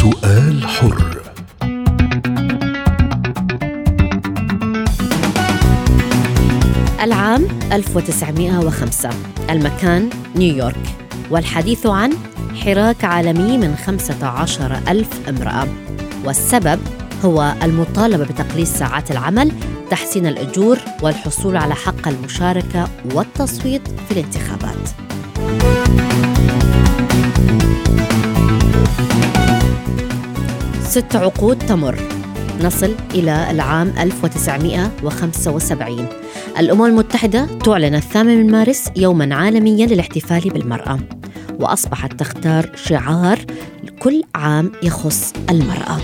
سؤال حر. العام 1905 المكان نيويورك والحديث عن حراك عالمي من 15 ألف امرأة. والسبب هو المطالبة بتقليص ساعات العمل تحسين الأجور والحصول على حق المشاركة والتصويت في الانتخابات. ست عقود تمر. نصل إلى العام 1975 الأمم المتحدة تعلن الثامن من مارس يوما عالميا للاحتفال بالمرأة وأصبحت تختار شعار كل عام يخص المرأة.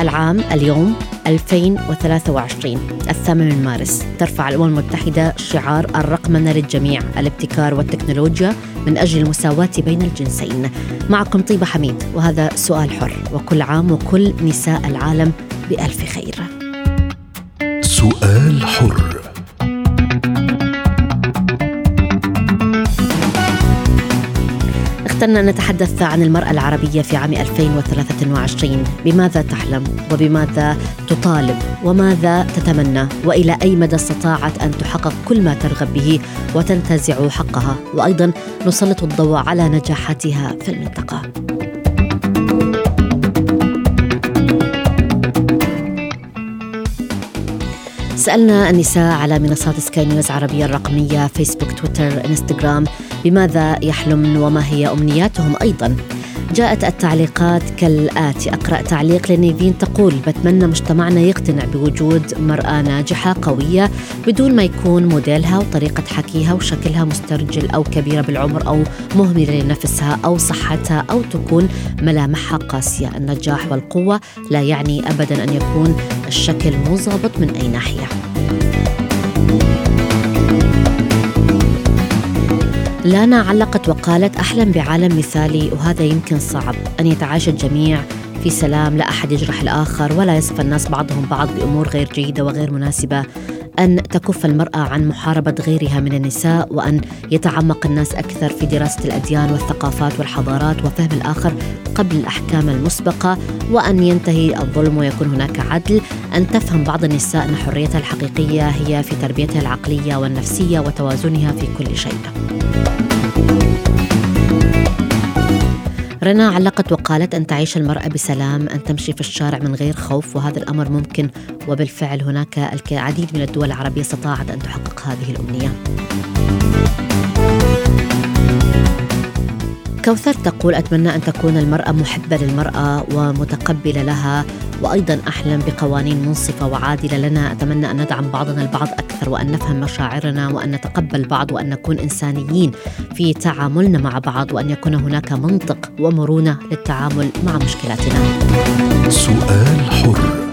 العام اليوم 2023 الثامن من مارس. ترفع الأمم المتحدة شعار الرقمنة للجميع. الابتكار والتكنولوجيا من أجل المساواة بين الجنسين. معكم طيبة حميد وهذا سؤال حر. وكل عام وكل نساء العالم بألف خير. سؤال حر. اخترنا أن نتحدث عن المرأة العربية في عام 2023 بماذا تحلم وبماذا تطالب وماذا تتمنى؟ وإلى أي مدى استطاعت أن تحقق كل ما ترغب به وتنتزع حقها؟ وأيضا نسلط الضوء على نجاحاتها في المنطقة. سألنا النساء على منصات سكاي نيوز عربية الرقمية فيسبوك تويتر إنستغرام. بماذا يحلمن وما هي أمنياتهم أيضا؟ جاءت التعليقات كالآتي أقرأ تعليق لنيفين تقول بتمنى مجتمعنا يقتنع بوجود مرأة ناجحة قوية بدون ما يكون موديلها وطريقة حكيها وشكلها مسترجل أو كبيرة بالعمر أو مهملة لنفسها أو صحتها أو تكون ملامحها قاسية. النجاح والقوة لا يعني أبدا أن يكون الشكل مو ظابط من أي ناحية. لانا علقت وقالت أحلم بعالم مثالي وهذا يمكن صعب. أن يتعايش الجميع في سلام لا أحد يجرح الآخر ولا يصف الناس بعضهم بعض بأمور غير جيدة وغير مناسبة. أن تكف المرأة عن محاربة غيرها من النساء وأن يتعمق الناس أكثر في دراسة الأديان والثقافات والحضارات وفهم الآخر. قبل الأحكام المسبقة وأن ينتهي الظلم ويكون هناك عدل. أن تفهم بعض النساء أن حريتها الحقيقية هي في تربيتها العقلية والنفسية وتوازنها في كل شيء. رنا علقت وقالت أن تعيش المرأة بسلام أن تمشي في الشارع من غير خوف وهذا الأمر ممكن. وبالفعل هناك العديد من الدول العربية استطاعت أن تحقق هذه الأمنية. كوثر تقول أتمنى أن تكون المرأة محبة للمرأة ومتقبلة لها وأيضا أحلم بقوانين منصفة وعادلة لنا. أتمنى أن ندعم بعضنا البعض أكثر وأن نفهم مشاعرنا وأن نتقبل بعض وأن نكون إنسانيين في تعاملنا مع بعض وأن يكون هناك منطق ومرونة للتعامل مع مشكلاتنا. سؤال حر.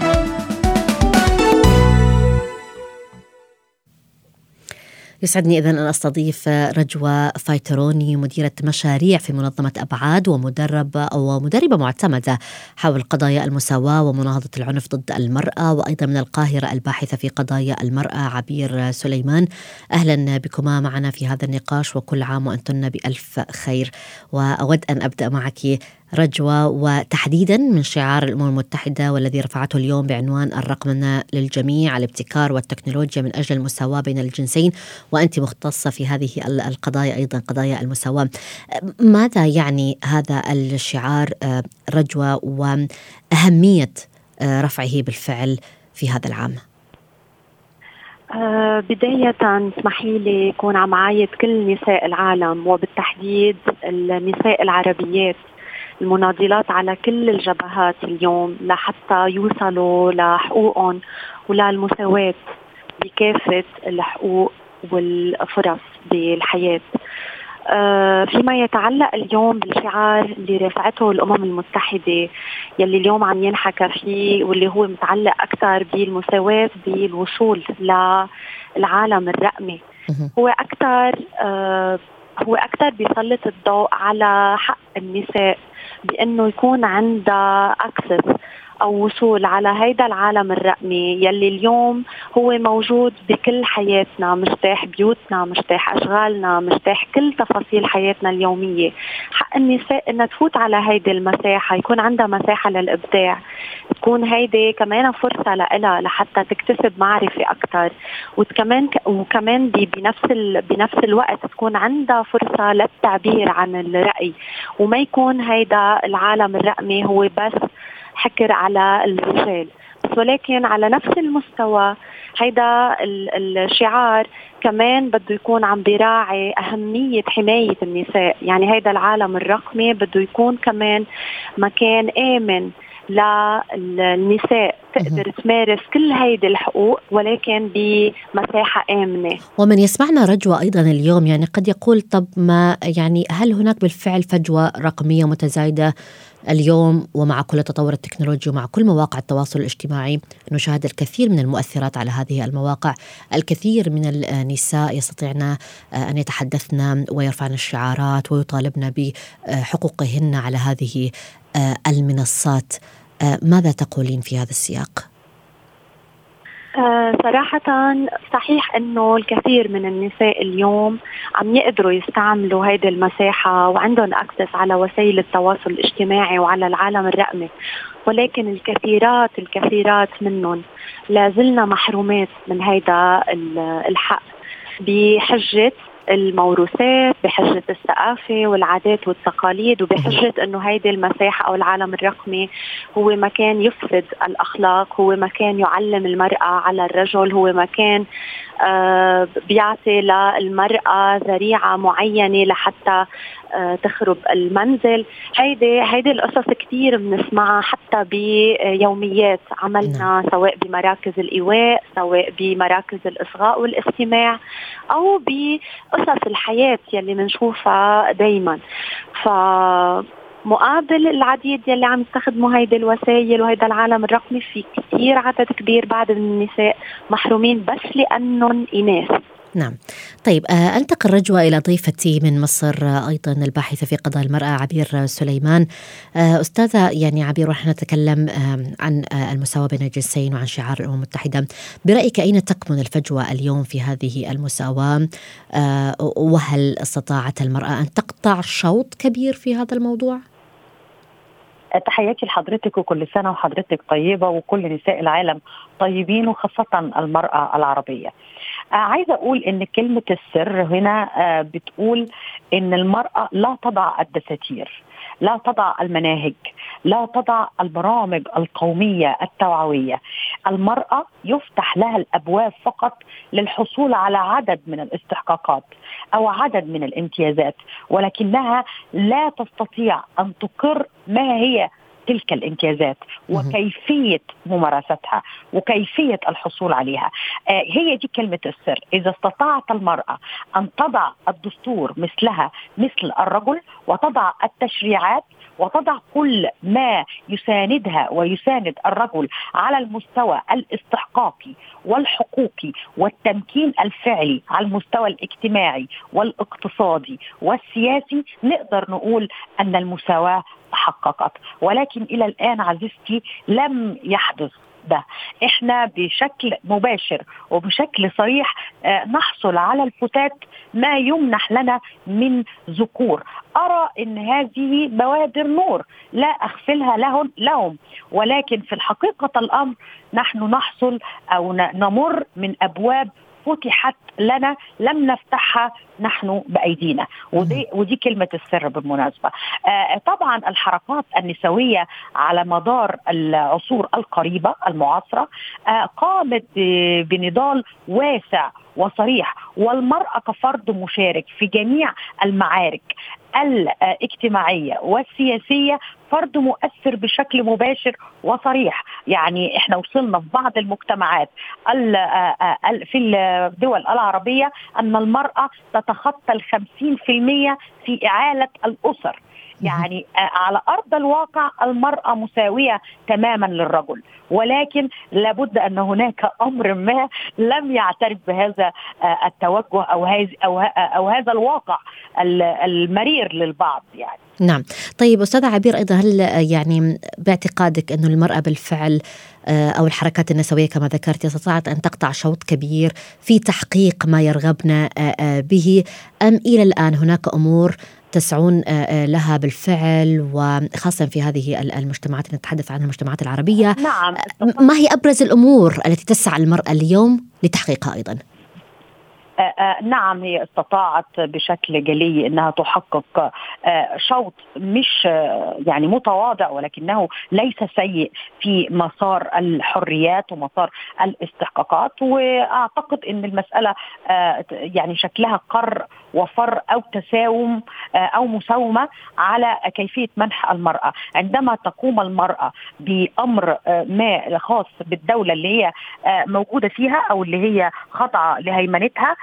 يسعدني إذن أن أستضيف رجوة فايتروني مديرة مشاريع في منظمة أبعاد ومدربة أو مدربة معتمدة حول قضايا المساواة ومناهضة العنف ضد المرأة وأيضا من القاهرة الباحثة في قضايا المرأة عبير سليمان. أهلا بكما معنا في هذا النقاش وكل عام وأنتن بألف خير. وأود أن أبدأ معك رجوة وتحديدا من شعار الأمم المتحدة والذي رفعته اليوم بعنوان الرقمنة للجميع الابتكار والتكنولوجيا من أجل المساواة بين الجنسين. وأنت مختصة في هذه القضايا أيضا قضايا المساواة. ماذا يعني هذا الشعار آه، رجوة وأهمية آه، رفعه بالفعل في هذا العام؟ أه بداية اسمحي لي يكون عم عايد كل نساء العالم وبالتحديد النساء العربيات. المناضلات على كل الجبهات اليوم لحتى يوصلوا لحقوقهم وللمساواة بكافة الحقوق والفرص بالحياة. آه، فيما يتعلق اليوم بالشعار اللي رفعته الأمم المتحدة يلي اليوم عم ينحكى فيه واللي هو متعلق أكثر بالمساواة بالوصول للعالم الرقمي هو أكثر آه، هو أكثر بيسلط الضوء على حق النساء بانه يكون عندها اكسس أو وصول على هيدا العالم الرقمي يلي اليوم هو موجود بكل حياتنا مجتاح بيوتنا مجتاح أشغالنا مجتاح كل تفاصيل حياتنا اليومية. حق النساء إنها تفوت على هيدي المساحة يكون عندها مساحة للإبداع. تكون هيدي كمان فرصة لها لحتى تكتسب معرفة أكثر وكمان وكمان بنفس بنفس الوقت تكون عندها فرصة للتعبير عن الرأي. وما يكون هيدا العالم الرقمي هو بس حكر على الرجال. بس ولكن على نفس المستوى هيدا الشعار كمان بده يكون عم بيراعي أهمية حماية النساء. يعني هيدا العالم الرقمي بده يكون كمان مكان آمن للنساء. تقدر تمارس كل هيدي الحقوق ولكن بمساحة آمنة. ومن يسمعنا رجوة أيضا اليوم يعني قد يقول طب ما يعني هل هناك بالفعل فجوة رقمية متزايدة اليوم ومع كل تطور التكنولوجيا ومع كل مواقع التواصل الاجتماعي نشاهد الكثير من المؤثرات على هذه المواقع الكثير من النساء يستطيعن أن يتحدثن ويرفعن الشعارات ويطالبن بحقوقهن على هذه المنصات ماذا تقولين في هذا السياق؟ آه، صراحة صحيح إنه الكثير من النساء اليوم عم يقدروا يستعملوا هيدي المساحة وعندهم أكسس على وسائل التواصل الاجتماعي وعلى العالم الرقمي ولكن الكثيرات الكثيرات منهم لازلنا محرومات من هيدا الحق. بحجة الموروثات بحجة الثقافة والعادات والتقاليد وبحجة إنه هيدي المساحة أو العالم الرقمي هو مكان يفسد الأخلاق هو مكان يعلم المرأة على الرجل هو مكان آه بيعطي للمرأة ذريعة معينة لحتى آه تخرب المنزل. هيدي هيدي القصص كثير بنسمعها حتى بيوميات عملنا نعم. سواء بمراكز الإيواء سواء بمراكز الإصغاء والاستماع أو بقصص الحياة يلي بنشوفها دايما. ف مقابل العديد يلي عم يستخدموا هيدي الوسائل وهيدا العالم الرقمي في كثير عدد كبير بعد من النساء محرومين بس لأنهم إناث. نعم. طيب آه، أنتقل رجوة إلى ضيفتي من مصر آه، أيضا الباحثة في قضايا المرأة عبير سليمان. آه، أستاذة يعني عبير ونحن نتكلم عن المساواة بين الجنسين وعن شعار الأمم المتحدة. برأيك أين تكمن الفجوة اليوم في هذه المساواة؟ وهل استطاعت المرأة أن تقطع شوط كبير في هذا الموضوع؟ تحياتي لحضرتك وكل سنة وحضرتك طيبة وكل نساء العالم طيبين وخاصة المرأة العربية. آه، عايزة أقول إن كلمة السر هنا آه، بتقول إن المرأة لا تضع الدساتير لا تضع المناهج لا تضع البرامج القومية التوعوية. المرأة يفتح لها الأبواب فقط للحصول على عدد من الاستحقاقات أو عدد من الامتيازات ولكنها لا تستطيع أن تقر ما هي تلك الامتيازات وكيفية ممارستها وكيفية الحصول عليها. آه، هي دي كلمة السر. إذا استطاعت المرأة أن تضع الدستور مثلها مثل الرجل وتضع التشريعات وتضع كل ما يساندها ويساند الرجل على المستوى الاستحقاقي والحقوقي والتمكين الفعلي على المستوى الاجتماعي والاقتصادي والسياسي. نقدر نقول أن المساواة تحققت ولكن إلى الآن عزيزتي لم يحدث ده. إحنا بشكل مباشر وبشكل صريح آه، نحصل على الفتات ما يمنح لنا من ذكور. أرى إن هذه بوادر نور لا أغفلها لهم لهم. ولكن في الحقيقة الأمر نحن نحصل أو نمر من أبواب فتحت لنا لم نفتحها نحن بأيدينا. ودي ودي كلمة السر بالمناسبة. آه طبعا الحركات النسوية على مدار العصور القريبة المعاصرة آه قامت بنضال واسع وصريح والمرأة كفرد مشارك في جميع المعارك الاجتماعية والسياسية فرد مؤثر بشكل مباشر وصريح. يعني إحنا وصلنا في بعض المجتمعات في الدول العربية أن المرأة تتخطى في المية في إعالة الأسر. يعني على أرض الواقع المرأة مساوية تماما للرجل ولكن لابد أن هناك أمر ما لم يعترف بهذا التوجه أو هذا أو أو هذا الواقع المرير للبعض يعني. نعم. طيب أستاذة عبير أيضا هل يعني باعتقادك أنه المرأة بالفعل أو الحركات النسوية كما ذكرت استطاعت أن تقطع شوط كبير في تحقيق ما يرغبن به أم إلى الآن هناك أمور تسعون لها بالفعل وخاصة في هذه المجتمعات اللي نتحدث عنها المجتمعات العربية نعم ما هي أبرز الأمور التي تسعى المرأة اليوم لتحقيقها أيضا؟ نعم هي استطاعت بشكل جلي إنها تحقق شوط مش يعني متواضع ولكنه ليس سيء في مسار الحريات ومسار الاستحقاقات. وأعتقد إن المسألة يعني شكلها قر وفر أو تساوم أو مساومة على كيفية منح المرأة. عندما تقوم المرأة بأمر ما خاص بالدولة اللي هي موجودة فيها أو اللي هي خاضعه لهيمنتها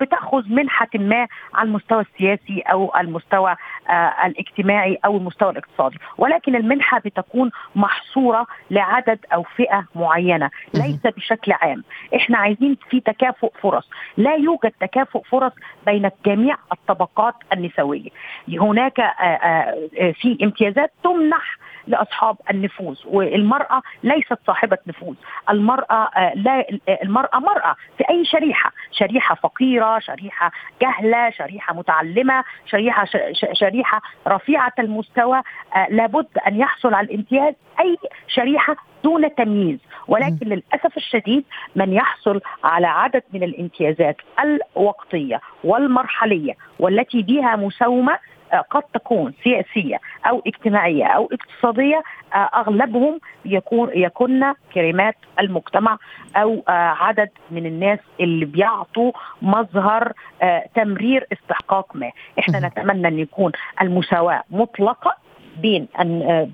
بتأخذ منحة ما على المستوى السياسي أو المستوى الاجتماعي أو المستوى الاقتصادي. ولكن المنحة بتكون محصورة لعدد أو فئة معينة ليس بشكل عام. إحنا عايزين في تكافؤ فرص. لا يوجد تكافؤ فرص بين جميع الطبقات النسوية. هناك في امتيازات تمنح لأصحاب النفوذ والمرأة ليست صاحبة نفوذ. المرأة لا المرأة مرأة في أي شريحة. شريحة فقيرة شريحة جهلة شريحة متعلمة شريحة شريحة رفيعة المستوى. لابد أن يحصل على الامتياز أي شريحة دون تمييز. ولكن م. للأسف الشديد من يحصل على عدد من الامتيازات الوقتية والمرحلية والتي بها مساومة قد تكون سياسية أو اجتماعية أو اقتصادية أغلبهم يكون يكن كريمات المجتمع أو عدد من الناس اللي بيعطوا مظهر تمرير استحقاق ما. إحنا نتمنى أن يكون المساواة مطلقة بين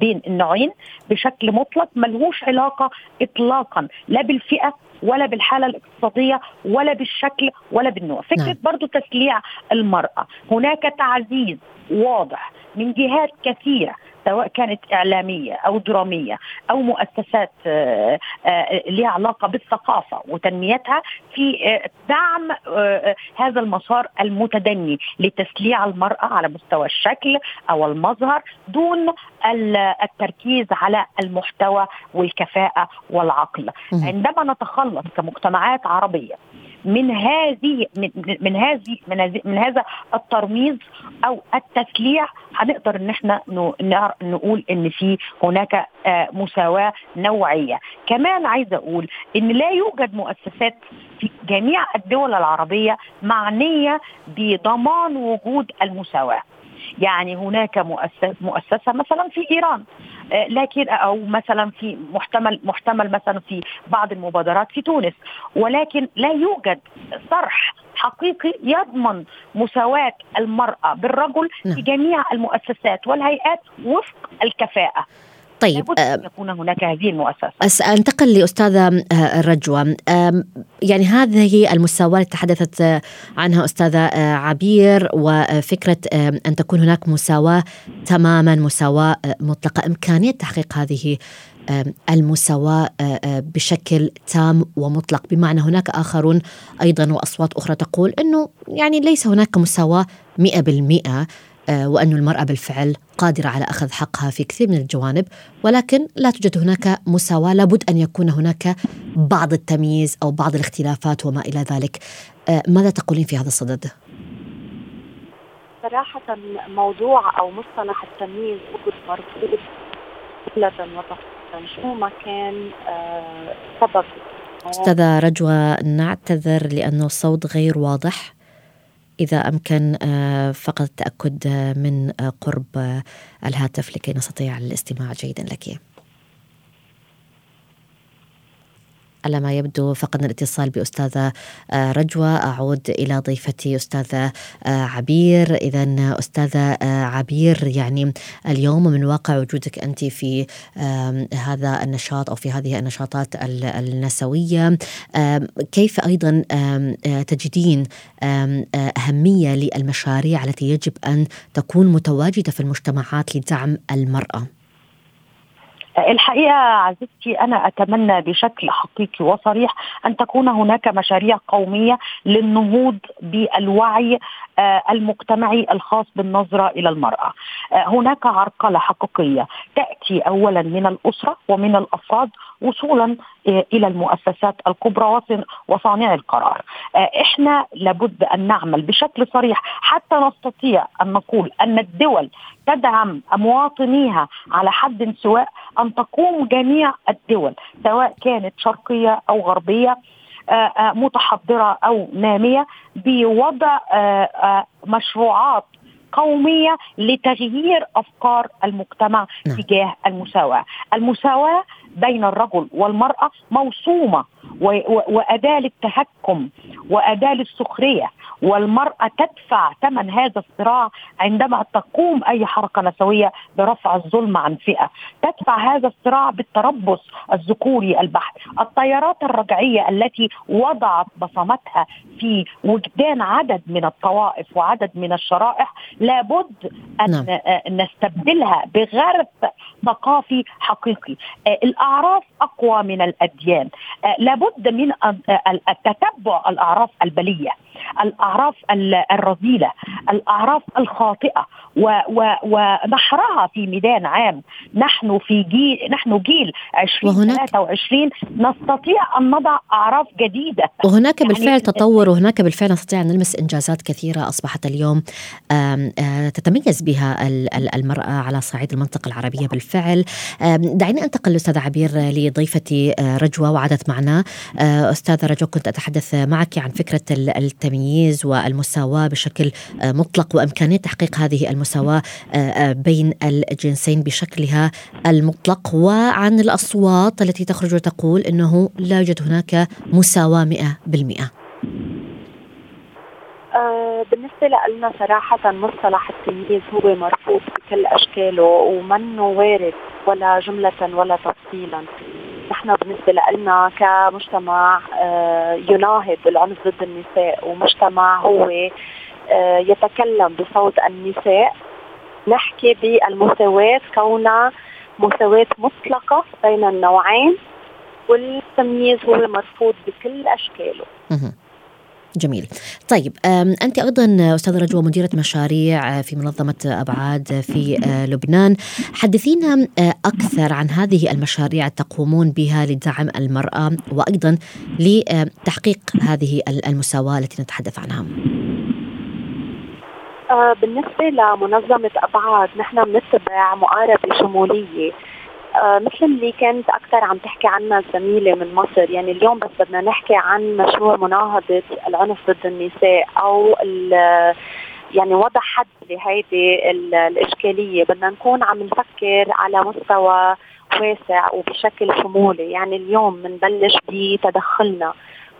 بين النوعين بشكل مطلق ملهوش علاقة اطلاقا لا بالفئة ولا بالحالة الاقتصادية ولا بالشكل ولا بالنوع فكرة نعم. برضو تسليع المرأة هناك تعزيز واضح من جهات كثيرة سواء كانت إعلامية أو درامية أو مؤسسات لها علاقة بالثقافة وتنميتها في دعم هذا المسار المتدني لتسليع المرأة على مستوى الشكل أو المظهر دون التركيز على المحتوى والكفاءة والعقل. عندما نتخلص كمجتمعات عربية من هذه من, من هذه من, من هذا الترميز أو التسليع هنقدر إن إحنا نقول إن في هناك مساواة نوعية. كمان عايزه أقول إن لا يوجد مؤسسات في جميع الدول العربية معنية بضمان وجود المساواة. يعني هناك مؤسسة, مؤسسة مثلا في إيران. لكن أو مثلا في محتمل محتمل مثلا في بعض المبادرات في تونس. ولكن لا يوجد صرح حقيقي يضمن مساواة المرأة بالرجل في جميع المؤسسات والهيئات وفق الكفاءة. طيب أن يكون هناك هذه المؤسسة. أنتقل لأستاذة الرجوة يعني هذه المساواة اللي تحدثت عنها أستاذة عبير وفكرة أن تكون هناك مساواة تماما مساواة مطلقة. إمكانية تحقيق هذه المساواة بشكل تام ومطلق. بمعنى هناك آخرون أيضا وأصوات أخرى تقول أنه يعني ليس هناك مساواة مئة بالمئة. آه، وأن المرأة بالفعل قادرة على أخذ حقها في كثير من الجوانب ولكن لا توجد هناك مساواة لابد أن يكون هناك بعض التمييز أو بعض الاختلافات وما إلى ذلك. آه، ماذا تقولين في هذا الصدد؟ صراحة موضوع أو مصطلح التمييز مرفوض جملة وتفصيلا شو ما كان آه، سبب. أستاذة رجوة نعتذر لأنه الصوت غير واضح. إذا أمكن آه، فقط التأكد من قرب الهاتف لكي نستطيع الاستماع جيدا لك. على ما يبدو فقدنا الاتصال بأستاذة آه، رجوة. أعود إلى ضيفتي أستاذة آه، عبير. إذا أستاذة آه، عبير يعني اليوم من واقع وجودك أنت في هذا النشاط أو في هذه النشاطات النسوية. كيف أيضا تجدين أهمية للمشاريع التي يجب أن تكون متواجدة في المجتمعات لدعم المرأة؟ الحقيقة عزيزتي أنا أتمنى بشكل حقيقي وصريح أن تكون هناك مشاريع قومية للنهوض بالوعي آه، المجتمعي الخاص بالنظرة إلى المرأة. آه، هناك عرقلة حقيقية تأتي اولا من الأسرة ومن الأفراد وصولا آه، إلى المؤسسات الكبرى وصانع القرار. إحنا لابد أن نعمل بشكل صريح حتى نستطيع أن نقول أن الدول تدعم مواطنيها على حد سواء أن تقوم جميع الدول سواء كانت شرقية أو غربية آه، آه، متحضرة أو نامية بوضع آه، مشروعات قومية لتغيير أفكار المجتمع نعم. تجاه المساواة، المساواة بين الرجل والمرأة موصومه وأداة للتهكم وأداة للسخرية. والمرأة تدفع ثمن هذا الصراع عندما تقوم أي حركة نسوية برفع الظلم عن فئة، تدفع هذا الصراع بالتربص الذكوري البحت، التيارات الرجعية التي وضعت بصمتها في وجدان عدد من الطوائف وعدد من الشرائح لابد أن نعم. نستبدلها بغرف ثقافي حقيقي، الأعراف أقوى من الأديان، لابد من التتبع الأعراف البلية. الأعراف الرذيلة الأعراف الخاطئة ونحرها في ميدان عام. نحن في جيل نحن جيل 2023 نستطيع أن نضع أعراف جديدة. وهناك يعني بالفعل تطور وهناك بالفعل نستطيع أن نلمس إنجازات كثيرة أصبحت اليوم تتميز بها المرأة على صعيد المنطقة العربية بالفعل. دعيني انتقل لاستاذه عبير لضيفتي رجوة وعدت معنا. أستاذة رجوة كنت أتحدث معك عن فكرة التمييز والمساواة بشكل مطلق وإمكانية تحقيق هذه المساواة بين الجنسين بشكلها المطلق وعن الأصوات التي تخرج وتقول إنه لا يوجد هناك مساواة 100%. آه بالنسبة لنا صراحة مصطلح التمييز هو مرفوض بكل أشكاله ومنه وارد ولا جملة ولا تفصيلا نحن بالنسبة لنا كمجتمع آه يناهض العنف ضد النساء ومجتمع هو آه يتكلم بصوت النساء. نحكي بالمساواة كونها مساواة مطلقة بين النوعين والتمييز هو مرفوض بكل أشكاله. جميل. طيب أنت أيضا أستاذة رجوة مديرة مشاريع في منظمة أبعاد في لبنان. حدثينا أكثر عن هذه المشاريع تقومون بها لدعم المرأة وأيضا لتحقيق هذه المساواة التي نتحدث عنها. آه، بالنسبة لمنظمة أبعاد نحن بنتبع مقاربة شمولية. آه، مثل اللي كانت أكثر عم تحكي عنها الزميلة من مصر يعني اليوم بس بدنا نحكي عن مشروع مناهضة العنف ضد النساء أو يعني وضع حد لهيدي الإشكالية. بدنا نكون عم نفكر على مستوى واسع وبشكل شمولي. يعني اليوم بنبلش بتدخلنا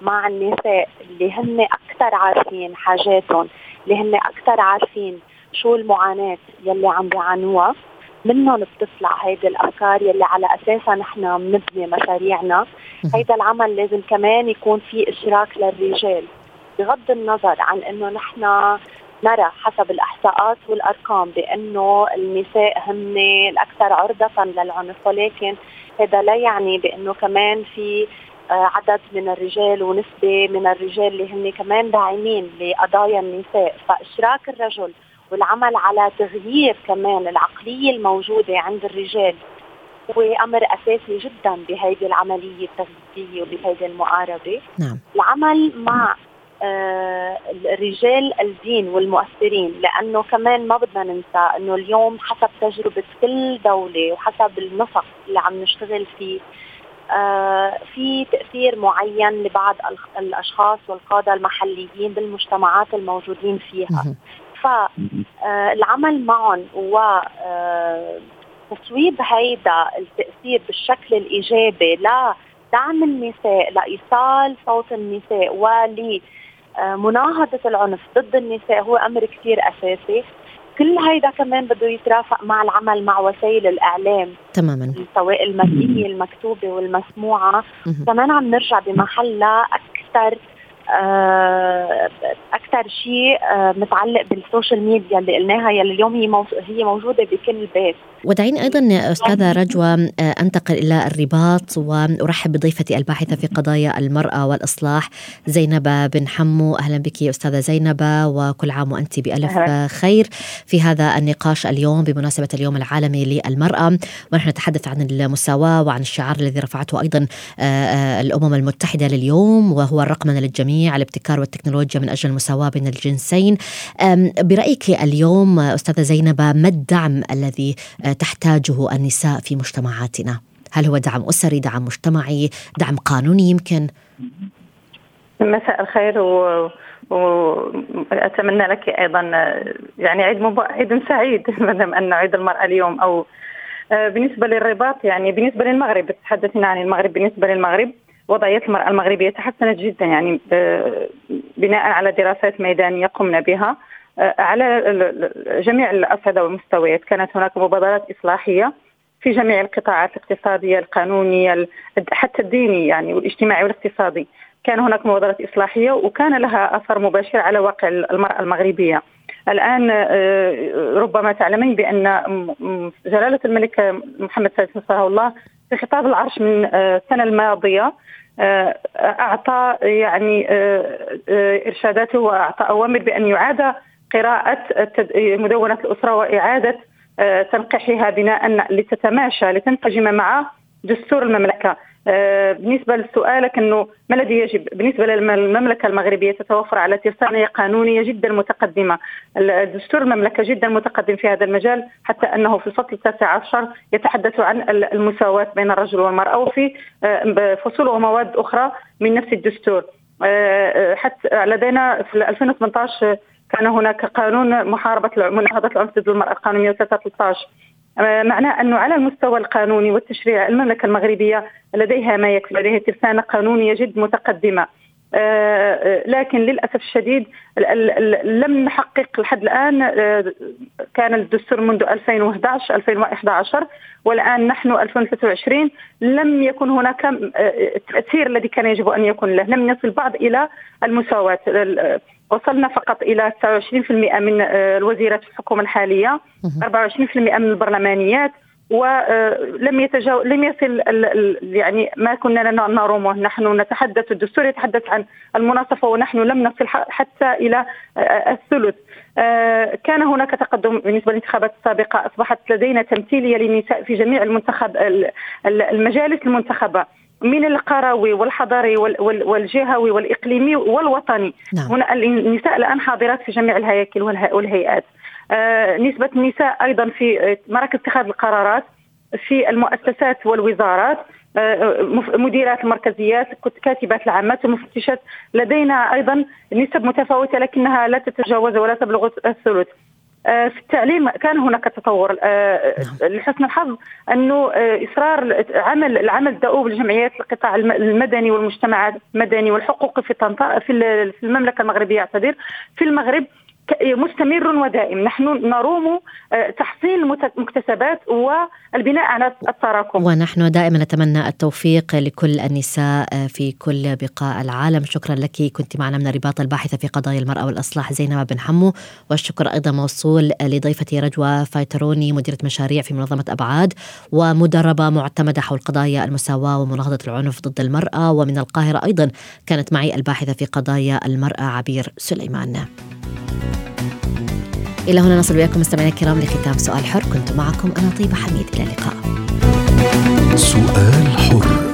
مع النساء اللي هن أكثر عارفين حاجاتهم اللي هن أكثر عارفين شو المعاناة يلي عم بيعانوها. منهم بتطلع هيدي الأفكار يلي على أساسها نحن بنبني مشاريعنا. هيدا العمل لازم كمان يكون في إشراك للرجال. بغض النظر عن إنه نحن نرى حسب الإحصاءات والأرقام بإنه النساء هن الأكثر عرضة للعنف ولكن هذا لا يعني بإنه كمان في آه، عدد من الرجال ونسبة من الرجال اللي هن كمان داعمين لقضايا النساء. فإشراك الرجل والعمل على تغيير كمان العقلية الموجودة عند الرجال. هو أمر أساسي جدا بهذه العملية التغذية وبهذه المقاربه نعم. العمل مع آه رجال الدين والمؤثرين لأنه كمان ما بدنا ننسى إنه اليوم حسب تجربة كل دولة وحسب النسق اللي عم نشتغل فيه آه في تأثير معين لبعض الأشخاص والقادة المحليين بالمجتمعات الموجودين فيها. فالعمل معهم و آه، تصويب هيدا التأثير بالشكل الإيجابي لدعم النساء لإيصال صوت النساء ولمناهضة العنف ضد النساء هو أمر كثير أساسي. كل هيدا كمان بده يترافق مع العمل مع وسائل الإعلام. تماما. سواء المرئيه المكتوبة والمسموعة. كمان عم نرجع بمحلها أكثر آه، أكثر شيء آه، متعلق بالسوشيال ميديا اللي قلناها يلي اليوم هي هي موجودة بكل بيت ودعيني أيضا أستاذة رجوى آه، أنتقل إلى الرباط وأرحب بضيفتي الباحثة في قضايا المرأة والإصلاح زينب بن حمو. أهلا بك أستاذة زينب وكل عام وأنت بألف خير في هذا النقاش اليوم بمناسبة اليوم العالمي للمرأة. ونحن نتحدث عن المساواة وعن الشعار الذي رفعته أيضا الأمم المتحدة لليوم وهو الرقمنه للجميع. الجميع الابتكار والتكنولوجيا من أجل المساواة بين الجنسين. برأيك اليوم أستاذة زينب ما الدعم الذي أه، تحتاجه النساء في مجتمعاتنا؟ هل هو دعم أسري دعم مجتمعي دعم قانوني يمكن؟ مساء الخير و... وأتمنى لك أيضا يعني عيد مب... عيد سعيد ما دام أن عيد المرأة اليوم أو أه، بالنسبة للرباط يعني بالنسبة للمغرب تحدثنا عن المغرب بالنسبة للمغرب وضعية المرأة المغربية تحسنت جدا يعني بناء على دراسات ميدانية قمنا بها. آه، على جميع الأصعدة والمستويات كانت هناك مبادرات إصلاحية في جميع القطاعات الاقتصادية القانونية حتى الديني يعني والاجتماعي والاقتصادي. كان هناك مبادرات إصلاحية وكان لها أثر مباشر على واقع المرأة المغربية. الآن آه، ربما تعلمين بأن جلالة الملك محمد السادس نصره الله في خطاب العرش من آه، السنة الماضية آه، أعطى يعني إرشاداته وأعطى أوامر بأن يعاد قراءة مدونة الأسرة وإعادة تنقيحها بناء لتتماشى لتنسجم مع دستور المملكة. آه، بالنسبة لسؤالك أنه ما الذي يجب بالنسبة للمملكة المغربية تتوفر على ترسانية قانونية جدا متقدمة. دستور المملكة جدا متقدم في هذا المجال حتى أنه في الفصل التاسع عشر يتحدث عن المساواة بين الرجل والمرأة وفي آه، فصول ومواد أخرى من نفس الدستور. آه، حتى لدينا في 2018 كان هناك قانون محاربة مناهضة العنف ضد المرأة القانون 113 آه، معناه أنه على المستوى القانوني والتشريع المملكة المغربية لديها ما يكفي لديها ترسانة قانونية جد متقدمة. آه، آه، لكن للأسف الشديد لم نحقق لحد الآن كان الدستور منذ 2011 2011 والآن نحن 2023 لم يكن هناك التاثير الذي كان يجب أن يكون له. لم نصل بعد إلى المساواة. وصلنا فقط إلى 29% من آه، الوزيرات في الحكومة الحالية 24% من البرلمانيات ولم يتجاو لم يصل يعني ما كنا نرومه. نحن نتحدث الدستور يتحدث عن المناصفة ونحن لم نصل حتى إلى آه، الثلث. آه، كان هناك تقدم بالنسبة للانتخابات السابقة. أصبحت لدينا تمثيليه للنساء في جميع المنتخب المجالس المنتخبة. من القروي والحضري والجهوي والإقليمي والوطني. نعم. هنا النساء الآن حاضرات في جميع الهياكل والهيئات. آه نسبة النساء أيضا في مراكز اتخاذ القرارات في المؤسسات والوزارات آه مديرات المركزيات كاتبات العامات المفتشات لدينا أيضا نسب متفاوتة لكنها لا تتجاوز ولا تبلغ الثلث. آه، في التعليم كان هناك تطور. آه، نعم. لحسن الحظ أنه آه، إصرار عمل العمل الدؤوب لجمعيات القطاع المدني والمجتمع المدني والحقوقي في في المملكة المغربية أعتذر في المغرب مستمر ودائم. نحن نروم آه، تحصيل المكتسبات والبناء على التراكم. ونحن دائما نتمنى التوفيق لكل النساء آه، في كل بقاع العالم. شكرا لك. كنت معنا من الرباط الباحثة في قضايا المرأة والإصلاح زينب بن حمو. والشكر أيضا موصول لضيفتي رجوة فايتروني مديرة مشاريع في منظمة أبعاد ومدربة معتمدة حول قضايا المساواة ومناهضة العنف ضد المرأة. ومن القاهرة أيضا كانت معي الباحثة في قضايا المرأة عبير سليمان. إلى هنا نصل وياكم مستمعينا الكرام لختام سؤال حر. كنت معكم أنا طيبة حميد. إلى اللقاء. سؤال حر.